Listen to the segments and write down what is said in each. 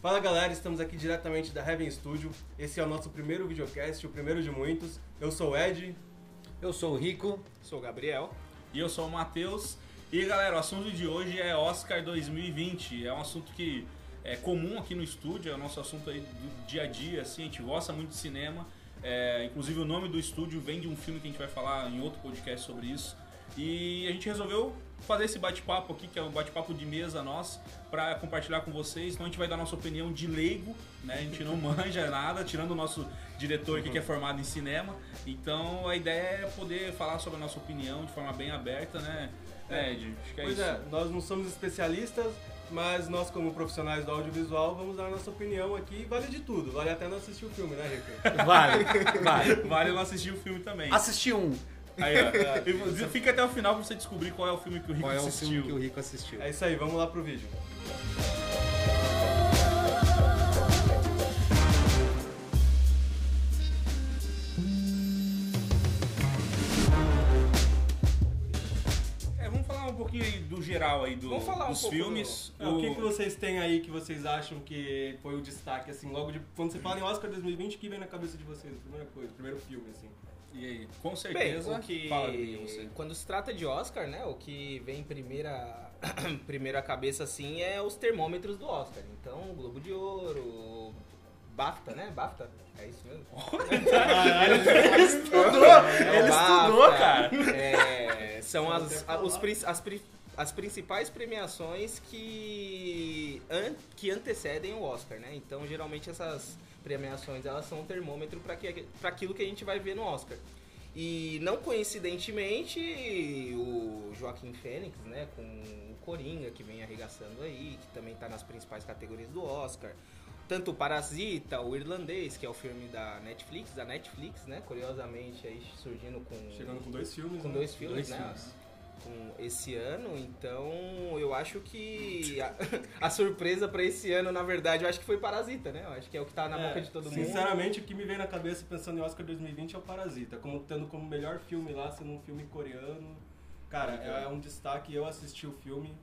Fala galera, estamos aqui diretamente da Heaven Studio. Esse é o nosso primeiro videocast, o primeiro de muitos. Eu sou o Ed. Eu sou o Rico. Sou o Gabriel. E eu sou o Matheus. E galera, o assunto de hoje é Oscar 2020. É um assunto que é comum aqui no estúdio, é o nosso assunto aí do dia a dia, assim, a gente gosta muito de cinema. É, inclusive o nome do estúdio vem de um filme que a gente vai falar em outro podcast sobre isso. E a gente resolveu fazer esse bate-papo aqui, que é um bate-papo de mesa nosso, para compartilhar com vocês. Então a gente vai dar nossa opinião de leigo, né? A gente não manja nada, tirando o nosso diretor aqui que é formado em cinema. Então a ideia é poder falar sobre a nossa opinião de forma bem aberta, né? É, Ed, acho que é pois isso. é, nós não somos especialistas, mas nós como profissionais do audiovisual vamos dar a nossa opinião aqui. Vale de tudo, vale até não assistir o filme, né, Rico? Vale, vale. Vale não assistir o filme também. Assisti um. Aí, ó, fica até o final pra você descobrir qual é o filme que o Rico Qual é o assistiu. filme que o Rico assistiu? É isso aí, vamos lá pro vídeo. É, vamos falar um pouquinho aí do geral aí do, um dos filmes. Ah, O que, que vocês têm aí que vocês acham que foi o destaque, assim, logo de... Quando você fala em Oscar 2020, o que vem na cabeça de vocês? A primeira coisa, o primeiro filme, assim. E aí, com Bem, certeza. o que Fala, Guilherme, você. quando se trata de Oscar, né, o que vem em primeira primeira cabeça assim é os termômetros do Oscar. Então, Globo de Ouro, BAFTA, né? BAFTA? É isso mesmo? Ele estudou, É, ele estudou, BAFTA, cara. é, são as, os, as, pri- as principais premiações que, an- que antecedem o Oscar, né? Então, geralmente essas premiações elas são um termômetro para aquilo que a gente vai ver no Oscar. E não coincidentemente, o Joaquim Fênix, né, com o Coringa, que vem arregaçando aí, que também tá nas principais categorias do Oscar. Tanto o Parasita, o Irlandês, que é o filme da Netflix, da Netflix, né, curiosamente aí surgindo com Chegando com dois filmes, com né? dois filmes, Dois né? filmes. Com esse ano, então eu acho que a, a surpresa pra esse ano, na verdade, eu acho que foi Parasita, né? Eu acho que é o que tá na É, boca de todo mundo. Sinceramente, o que me vem na cabeça pensando em Oscar 2020 é o Parasita, como tendo como melhor filme lá, sendo um filme coreano. Cara, é um destaque. Eu assisti o filme,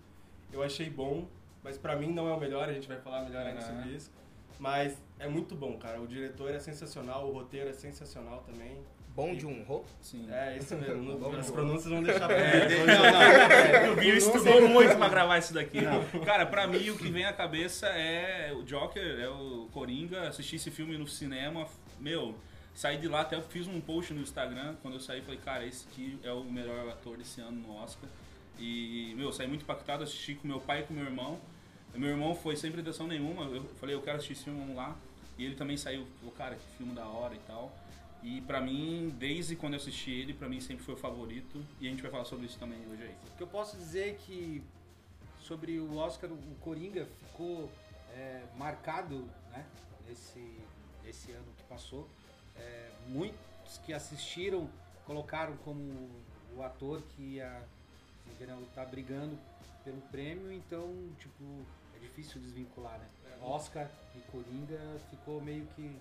eu achei bom, mas pra mim não é o melhor, a gente vai falar melhor ainda sobre isso. Mas é muito bom, cara. O diretor é sensacional, o roteiro é sensacional também. Bom de um ho. Sim. É, isso mesmo. Bom, as pronúncias vão deixar pra É, não, não, o Binho estudou muito pra gravar isso daqui. Cara, pra mim o que vem à cabeça é o Joker, é o Coringa. Assisti esse filme no cinema, meu, saí de lá, até fiz um post no Instagram. Quando eu saí, falei, cara, esse aqui é o melhor ator desse ano no Oscar. E, meu, saí muito impactado, assisti com meu pai e com meu irmão. Meu irmão foi sem pretensão nenhuma, eu falei, eu quero assistir esse filme, vamos lá. E ele também saiu, falou, cara, que filme da hora e tal. E pra mim, desde quando eu assisti ele, pra mim sempre foi o favorito. E a gente vai falar sobre isso também hoje aí. O que eu posso dizer é que sobre o Oscar, o Coringa ficou é, marcado né, nesse, esse ano que passou. É, muitos que assistiram colocaram como o ator que ia estar brigando pelo prêmio, então, tipo, é difícil desvincular, né? Oscar e Coringa ficou meio que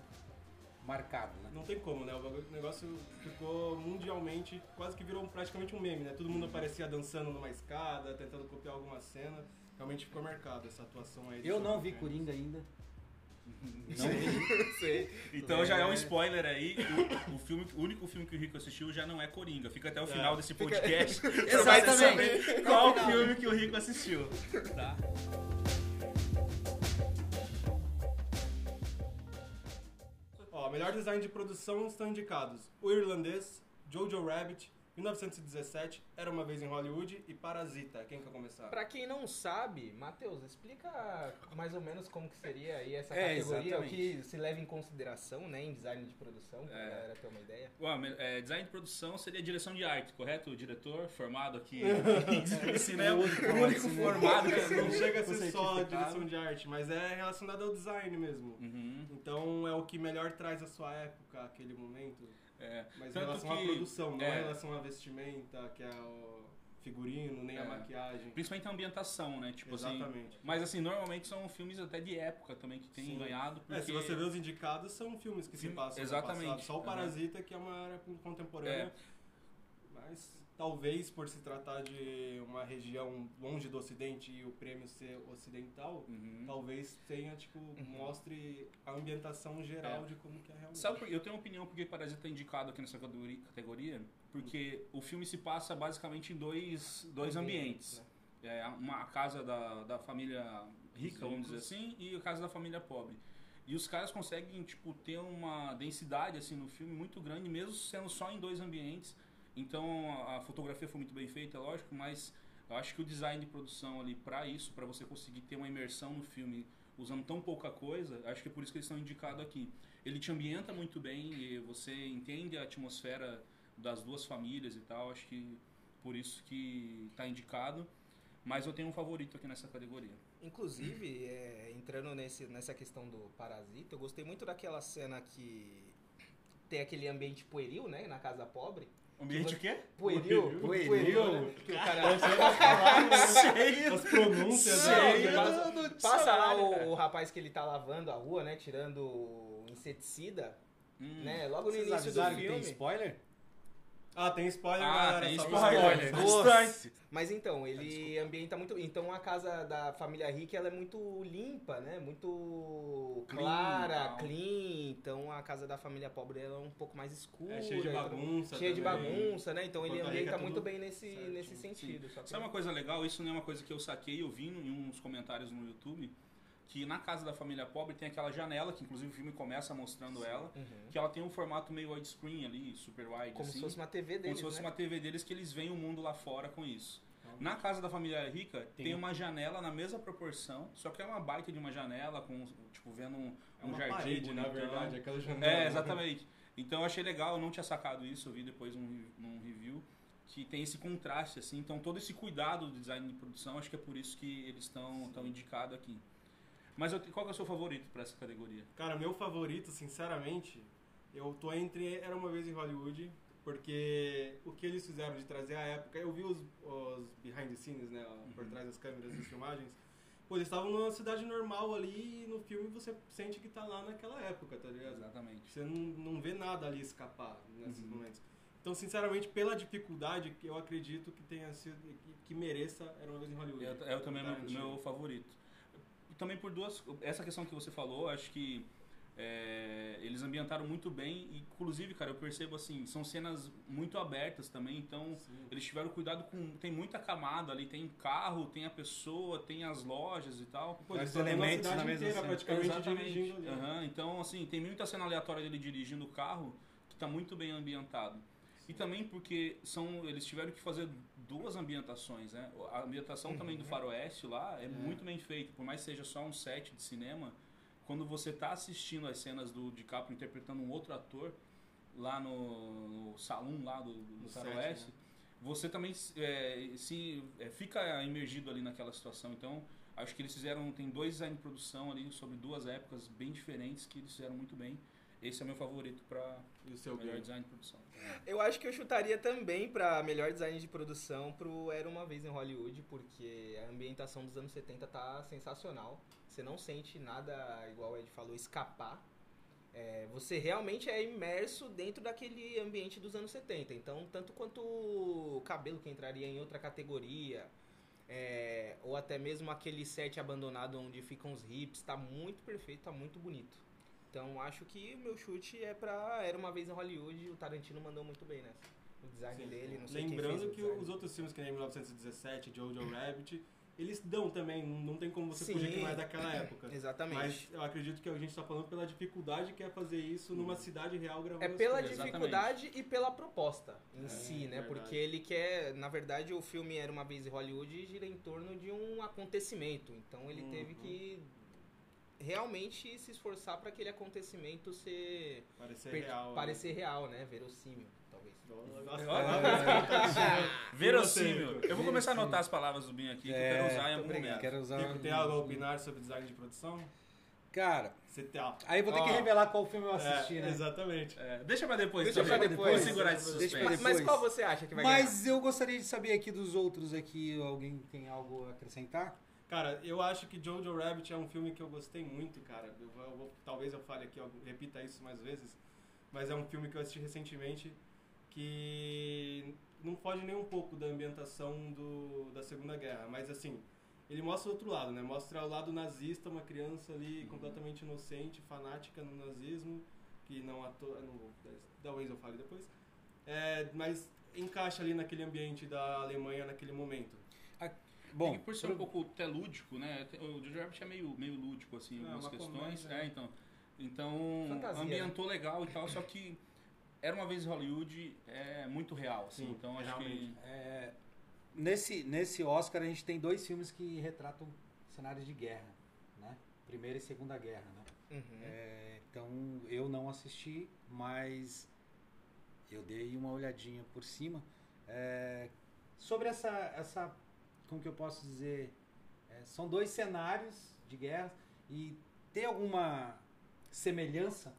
marcado, né? Não tem como, né? O bagulho- o negócio ficou mundialmente, quase que virou praticamente um meme, né? Todo mundo aparecia dançando numa escada, tentando copiar alguma cena. Realmente ficou marcado essa atuação aí. Eu não vi. Coringa ainda. Não vi. Sei. Então já é um spoiler aí. O, o filme, o único filme que o Rico assistiu já não é Coringa. Fica até o final desse podcast você Exatamente. saber qual o filme que o Rico assistiu. Tá? Melhor design de produção estão indicados. O Irlandês, Jojo Rabbit, 1917, Era Uma Vez em Hollywood e Parasita. Quem quer começar? Pra quem não sabe, Matheus, explica mais ou menos como que seria aí essa É, categoria, o que se leva em consideração, né, em design de produção, pra É. galera ter uma ideia. Bom, me- é, design de produção seria direção de arte, correto? O diretor formado aqui em cinema. O único O único formado que Não chega a ser só direção de arte, mas é relacionado ao design mesmo. Uhum, Então é o que melhor traz a sua época, aquele momento. É. Mas em Tanto relação à que- produção, não é. em relação à vestimenta, que é o figurino, nem a É. maquiagem. Principalmente a ambientação, né? Tipo assim. Exatamente. Mas assim, normalmente são filmes até de época também que tem Sim. ganhado. É, se porque- você vê os indicados, são filmes que se Filme- passam no exatamente. passado. Só o. Parasita, que é uma era contemporânea. Mas talvez por se tratar de uma região longe do ocidente e o prêmio ser ocidental, Uhum. talvez tenha, tipo, mostre a ambientação geral É. de como que é realmente. Sabe por, eu tenho uma opinião porque Parasita é indicado aqui nessa categori- categoria, porque o filme se passa basicamente em dois, dois ambientes. né? É, uma a casa da, da família rica, Os vamos dizer assim, e a casa da família pobre. E os caras conseguem, tipo, ter uma densidade, assim, no filme muito grande, mesmo sendo só em dois ambientes. Então, a, fotografia foi muito bem feita, lógico, mas eu acho que o design de produção ali, pra isso, pra você conseguir ter uma imersão no filme usando tão pouca coisa, acho que é por isso que eles estão indicados aqui. Ele te ambienta muito bem, e você entende a atmosfera das duas famílias e tal, acho que por isso que tá indicado. Mas eu tenho um favorito aqui nessa categoria. Inclusive, é, entrando nesse, nessa questão do parasita, eu gostei muito daquela cena que tem aquele ambiente pueril, né? Na casa pobre. Ambiente o quê? Pueril? Pueril? Pueril, né? Que o cara As pronúncias Sei, né? passa, lá o, o rapaz que ele tá lavando a rua, né? Tirando inseticida, Hum. né? Logo no Vocês início do que tem filme. spoiler? Ah, tem spoiler, Ah, galera. tem spoiler. Bastante. Mas então, ele ambienta muito. Então a casa da família rica ela é muito limpa, né? Muito Clean, clara, clean. Então a casa da família pobre ela é um pouco mais escura. É cheio de bagunça. cheia de bagunça, né? Então ele ambienta é muito bem nesse, nesse sentido. Só que- Sabe uma coisa legal? Isso não é uma coisa que eu saquei, eu vi em uns comentários no YouTube, que na casa da família pobre tem aquela janela, que inclusive o filme começa mostrando ela, Uhum. que ela tem um formato meio widescreen ali, super wide, Como assim, se fosse uma TV como deles, se fosse né? uma TV deles que eles veem o mundo lá fora com isso. Então, Na casa da família rica tem, Tem. uma janela na mesma proporção, só que é uma baita de uma janela, com tipo vendo um, É um jardim parede, na verdade, aquela janela. É, exatamente. Então eu achei legal, eu não tinha sacado isso, eu vi depois num, num review, que tem esse contraste, assim, então todo esse cuidado do design de produção, acho que é por isso que eles estão tão indicados aqui. Mas eu- qual é o seu favorito para essa categoria? Cara, meu favorito, sinceramente, eu tô entre Era Uma Vez em Hollywood, porque o que eles fizeram de trazer a época, eu vi os, os behind the scenes, né, por Uhum. trás das câmeras das filmagens, pô, eles estavam numa cidade normal ali e no filme você sente que tá lá naquela época, tá ligado? Exatamente. Você não, não vê nada ali escapar nesses Uhum. momentos. Então, sinceramente, pela dificuldade, eu acredito que tenha sido, que, que mereça Era Uma Vez em Hollywood. Eu, eu também é meu, meu favorito. Também por duas. Essa questão que você falou, acho que é, eles ambientaram muito bem. E, inclusive, cara, eu percebo assim, são cenas muito abertas também, então Sim. eles tiveram cuidado com. Tem muita camada ali, tem carro, tem a pessoa, tem as lojas e tal. Pô, Os elementos na mesma inteira praticamente Exatamente. dirigindo ali. Aham, Então, assim, tem muita cena aleatória dele dirigindo o carro que tá muito bem ambientado. E também porque são, eles tiveram que fazer duas ambientações, né? A ambientação também do faroeste lá é, muito bem feita, por mais que seja só um set de cinema, quando você tá assistindo as cenas do DiCaprio interpretando um outro ator lá no, no salão lá do, do faroeste, né? você também é, se é, fica imergido ali naquela situação. Então, acho que eles fizeram, tem dois design de produção ali sobre duas épocas bem diferentes que eles fizeram muito bem. Esse é meu favorito para E o seu melhor Gui? design de produção. Eu acho que eu chutaria também pra melhor design de produção pro Era Uma Vez em Hollywood, porque a ambientação dos anos 70 tá sensacional. Você não sente nada, igual o Ed falou, escapar. É, você realmente é imerso dentro daquele ambiente dos anos 70. Então, tanto quanto o cabelo que entraria em outra categoria, é, ou até mesmo aquele set abandonado onde ficam os hips, tá muito perfeito, tá muito bonito. Então acho que o meu chute é pra Era Uma Vez em Hollywood, o Tarantino mandou muito bem nessa. O design Sim. dele, não sei quem Lembrando que os outros filmes que nem 1917, Jojo Rabbit, eles dão também, não, tem como você Sim. fugir que não é daquela época. Exatamente. Mas eu acredito que a gente tá falando pela dificuldade que é fazer isso numa cidade real gravando É pela coisas. dificuldade e pela proposta em É, si, né? verdade. Porque ele quer, na verdade, o filme Era Uma Vez em Hollywood e gira em torno de um acontecimento. Então ele teve Uhum. que realmente se esforçar para aquele acontecimento ser Parecer per- real. né? parecer real, né? Verossímil, talvez. Nossa, Verossímil. Eu vou começar a anotar as palavras do Binho aqui, que eu quero usar em algum obrigado. momento. Quero usar. Rico, tem algo a opinar sobre design de produção? Cara, Você tem, ó. aí eu vou ter que Ó, revelar qual filme eu assisti, é, né? Exatamente. É, deixa pra depois. Deixa também. pra depois. Vou segurar esse Deixa suspense. pra Mas, qual você acha que vai ganhar? Mas eu gostaria de saber aqui dos outros aqui, alguém tem algo a acrescentar? Cara, eu acho que Jojo Rabbit é um filme que eu gostei muito, cara. Eu vou, eu vou- talvez eu fale aqui, eu repita isso mais vezes, mas é um filme que eu assisti recentemente que não foge nem um pouco da ambientação do, da Segunda Guerra, mas assim, ele mostra o outro lado, né? Mostra o lado nazista, uma criança ali Uhum. completamente inocente, fanática no nazismo, que não atua, não, da Waze eu falo depois, é, mas encaixa ali naquele ambiente da Alemanha naquele momento. Bom, e por ser um pouco até lúdico, né? O Jojo Rabbit é meio, meio lúdico, assim, em É, algumas uma questões. comédia, É, né? então. Então, Fantasia, ambientou legal e tal, só que era uma vez em Hollywood, é muito real, assim. Sim, então acho realmente. que. É, nesse, nesse Oscar a gente tem dois filmes que retratam cenários de guerra, né? Primeira e Segunda Guerra, né? Uhum. É, então eu não assisti, mas eu dei uma olhadinha por cima. É, sobre essa, essa, como que eu posso dizer, É, são dois cenários de guerra e tem alguma semelhança?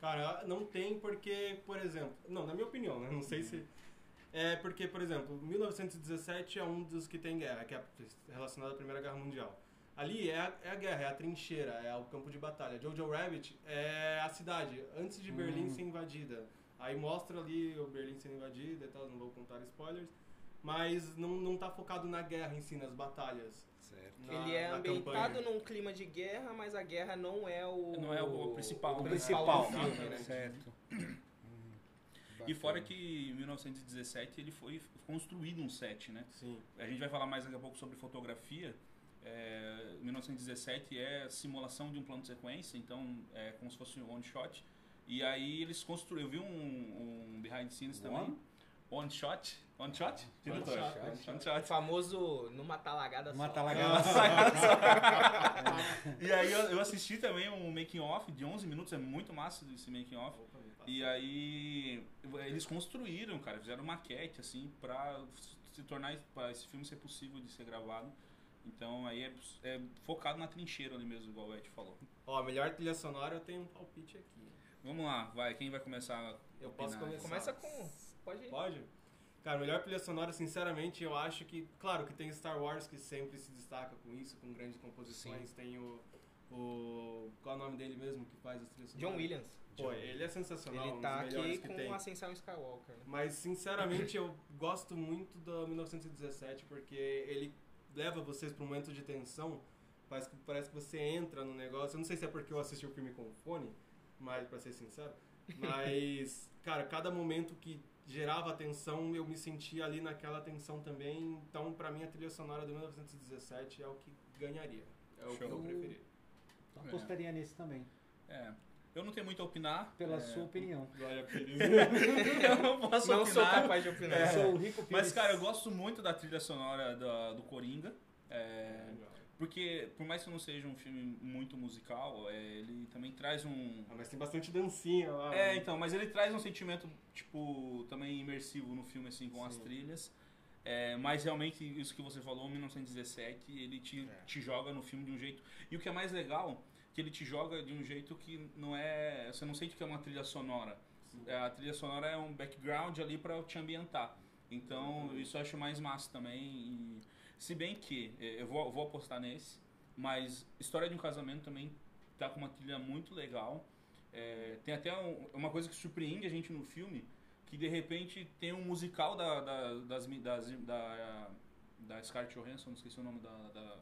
Cara, não tem porque, por exemplo, não, na minha opinião, né? Não sei se é porque, por exemplo, 1917 é um dos que tem guerra, que é relacionado à Primeira Guerra Mundial. Ali é a, é a guerra, é a trincheira, é o campo de batalha. Jojo Rabbit é a cidade, antes de Berlim Hum. ser invadida. Aí mostra ali o Berlim sendo invadida e tal, não vou contar spoilers. Mas não, não tá focado na guerra em si, nas batalhas. Certo. na- Ele é ambientado campanha. num clima de guerra, mas a guerra não é o. Não é o principal, o né? principal do Principal, filme, né? Certo. E fora que em 1917 ele foi construído um set, né? Sim. A gente vai falar mais daqui a pouco sobre fotografia. É, 1917 é simulação de um plano de sequência, então é como se fosse um one shot. E aí eles construíram, eu vi um, um behind the scenes também. One? One shot? One shot? Diretor? One one O shot. famoso numa talagada Uma só. talagada. E aí eu, eu assisti também um making off de 11 minutos, é muito massa esse making off. E aí eles construíram, cara, fizeram maquete assim pra se tornar para esse filme ser possível de ser gravado. Então aí é, é focado na trincheira ali mesmo, igual o Ed falou. Ó, a melhor trilha sonora eu tenho um palpite aqui. Vamos lá, vai, quem vai começar? Eu posso começar. Começa com. Pode ir. Pode? Cara, melhor trilha sonora, sinceramente, eu acho que, claro, que tem Star Wars que sempre se destaca com isso, com grandes composições. Tem o, o. Qual é o nome dele mesmo que faz as trilhas sonoras? John Williams. Pô, ele é sensacional, Ele um tá melhores aqui com tem. Ascensão Skywalker. né? Mas, sinceramente, eu gosto muito da 1917 porque ele leva vocês para um momento de tensão. Parece que, parece que você entra no negócio. Eu não sei se é porque eu assisti o filme com fone, mas para ser sincero. Mas, cara, cada momento que gerava tensão, eu me sentia ali naquela tensão também. Então, para mim, a trilha sonora do 1917 é o que ganharia. É o que Show. eu preferi. Então, apostaria nesse também, É, eu não tenho muito a opinar. pela é, sua opinião. Glória Pires. eu não posso Não sou opinar. capaz de opinar. Eu sou o Rico Pires. Mas, cara, eu gosto muito da trilha sonora da- do Coringa. É, porque, por mais que não seja um filme muito musical, é, ele também traz um. Ah, mas tem bastante dancinha lá. É, então, mas ele traz um sentimento, tipo, também imersivo no filme, assim, com as Sim. trilhas. É, mas realmente, isso que você falou, 1917, ele te, É. te joga no filme de um jeito. E o que é mais legal, que ele te joga de um jeito que não é. Você não sente que é uma trilha sonora. Sim. É, A trilha sonora é um background ali pra te ambientar. Então, isso eu acho mais massa também. E, se bem que, é, eu vou, vou apostar nesse, mas História de um Casamento também tá com uma trilha muito legal. É, tem até um- uma coisa que surpreende a gente no filme, que de repente tem um musical da, da, das, das, da, da Scarlett Johansson, não esqueci o nome da, da,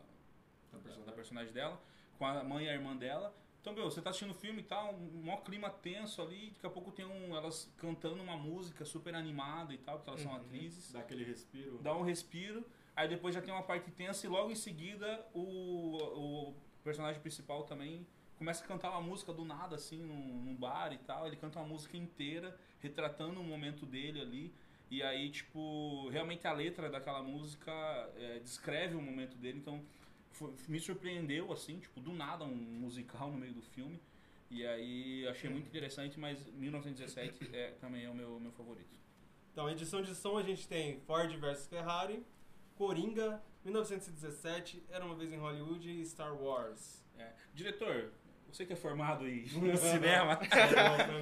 da, personagem. da personagem dela, com a mãe e a irmã dela. Então, meu, você tá assistindo o filme e tal, um maior clima tenso ali, daqui a pouco tem um, elas cantando uma música super animada e tal, porque elas são Uhum. atrizes. Dá aquele respiro. Dá um respiro, aí depois já tem uma parte tensa e logo em seguida o, o personagem principal também começa a cantar uma música do nada, assim, num, num bar e tal. Ele canta uma música inteira, retratando o momento dele ali. E aí, tipo, realmente a letra daquela música é, descreve o momento dele. Então, fo- me surpreendeu, assim, tipo, do nada um musical no meio do filme. E aí, achei muito interessante, mas 1917 é, também é o meu, meu favorito. Então, edição de som a gente tem Ford vs Ferrari, Coringa, 1917, Era Uma Vez em Hollywood e Star Wars. É. Diretor, você que é formado em cinema,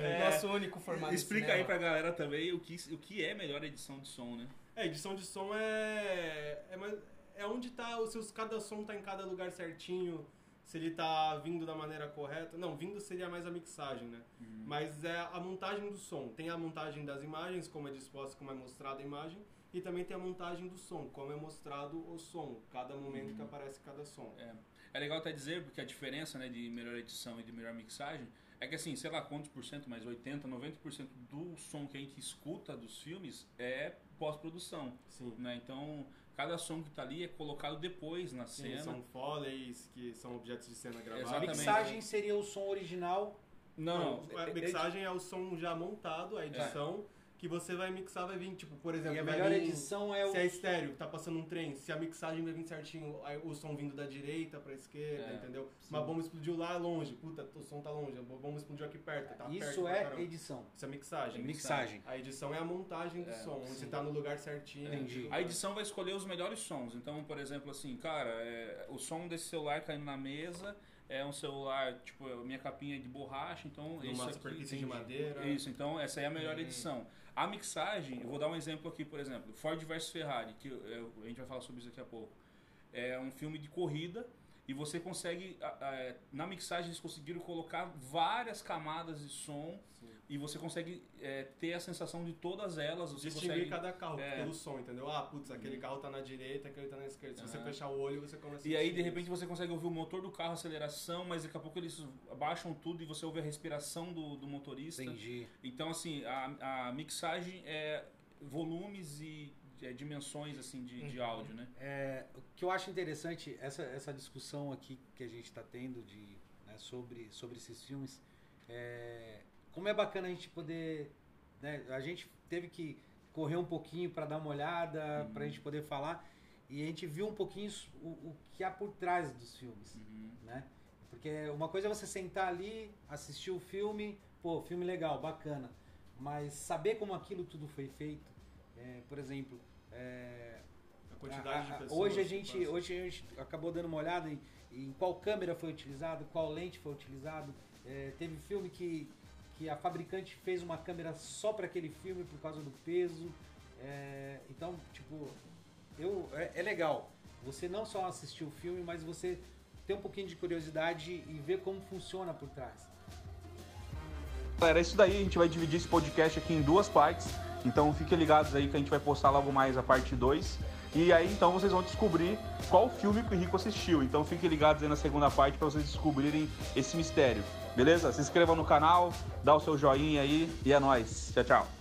É, Nosso único formato de explica cinema. aí pra galera também o que, o que é melhor edição de som, né? É, edição de som é. É, mais- é onde tá. os seus- cada som tá em cada lugar certinho. se ele tá vindo da maneira correta. Não, vindo seria mais a mixagem, né? Uhum. Mas é a montagem do som. Tem a montagem das imagens, como é disposta, como é mostrada a imagem, e também tem a montagem do som, como é mostrado o som, cada momento que aparece cada som. É. É legal até dizer, porque a diferença né, de melhor edição e de melhor mixagem é que assim, sei lá quantos por cento, mas 80, 90% do som que a gente escuta dos filmes é pós-produção. Sim. Né? Então, cada som que tá ali é colocado depois na Sim, cena. são foleys, que são objetos de cena A gravados. Exatamente. mixagem seria o som original. Não, Não, a mixagem é o som já montado, a edição, que você vai mixar, vai vir, tipo, por exemplo, e a melhor vir- edição é o. Se é estéreo, tá passando um trem, se a mixagem vai vir certinho, o som vindo da direita pra esquerda, É, entendeu? Uma bomba explodiu lá longe, puta, o som tá longe, a bomba explodiu aqui perto, tá perto Isso pra é edição. Isso é mixagem. É Mixagem. A edição é a montagem do É, som, onde sim. você tá no lugar certinho. Entendi. tudo A edição vai escolher os melhores sons. Então, por exemplo, assim, cara, é, o som desse celular caindo na mesa é um celular, tipo, a minha capinha de borracha, então isso Numa aqui, de madeira. Isso, então essa é a melhor Hum. edição. A mixagem, eu vou dar um exemplo aqui, por exemplo, Ford vs Ferrari, que eu- a gente vai falar sobre isso daqui a pouco. É um filme de corrida e você consegue, a- a- na mixagem eles conseguiram colocar várias camadas de som Sim. e você consegue é, ter a sensação de todas elas. Você Distinguir consegue... cada carro É. pelo som, entendeu? Ah, putz, aquele carro tá na direita, aquele tá na esquerda. Se você Aham. fechar o olho, você começa a E aí, de repente, isso. você consegue ouvir o motor do carro, a aceleração, mas daqui a pouco eles abaixam tudo e você ouve a respiração do, do motorista. Entendi. Então, assim, a, a mixagem é volumes e é, dimensões assim de, de áudio, né? É, o que eu acho interessante, essa, essa discussão aqui que a gente está tendo de, né, sobre, sobre esses filmes, é, como é bacana a gente poder. né, a gente teve que correr um pouquinho para dar uma olhada, Uhum. para a gente poder falar, e a gente viu um pouquinho o, o que há por trás dos filmes. Uhum. né? Porque uma coisa é você sentar ali, assistir o filme, pô, filme legal, bacana. Mas saber como aquilo tudo foi feito, é, por exemplo, é, A quantidade a- a- de pessoas. hoje a gente, hoje a gente acabou dando uma olhada em, em qual câmera foi utilizado, qual lente foi utilizado. É, teve filme que, que a fabricante fez uma câmera só para aquele filme por causa do peso. É, então, tipo, eu, é, é legal. Você não só assistir o filme, mas você ter um pouquinho de curiosidade e ver como funciona por trás. Galera, é isso daí. A gente vai dividir esse podcast aqui em duas partes. Então fiquem ligados aí que a gente vai postar logo mais a parte 2. E aí então vocês vão descobrir qual filme que o Rico assistiu. Então fiquem ligados aí na segunda parte para vocês descobrirem esse mistério. Beleza? Se inscrevam no canal, dá o seu joinha aí e é nóis. Tchau, tchau.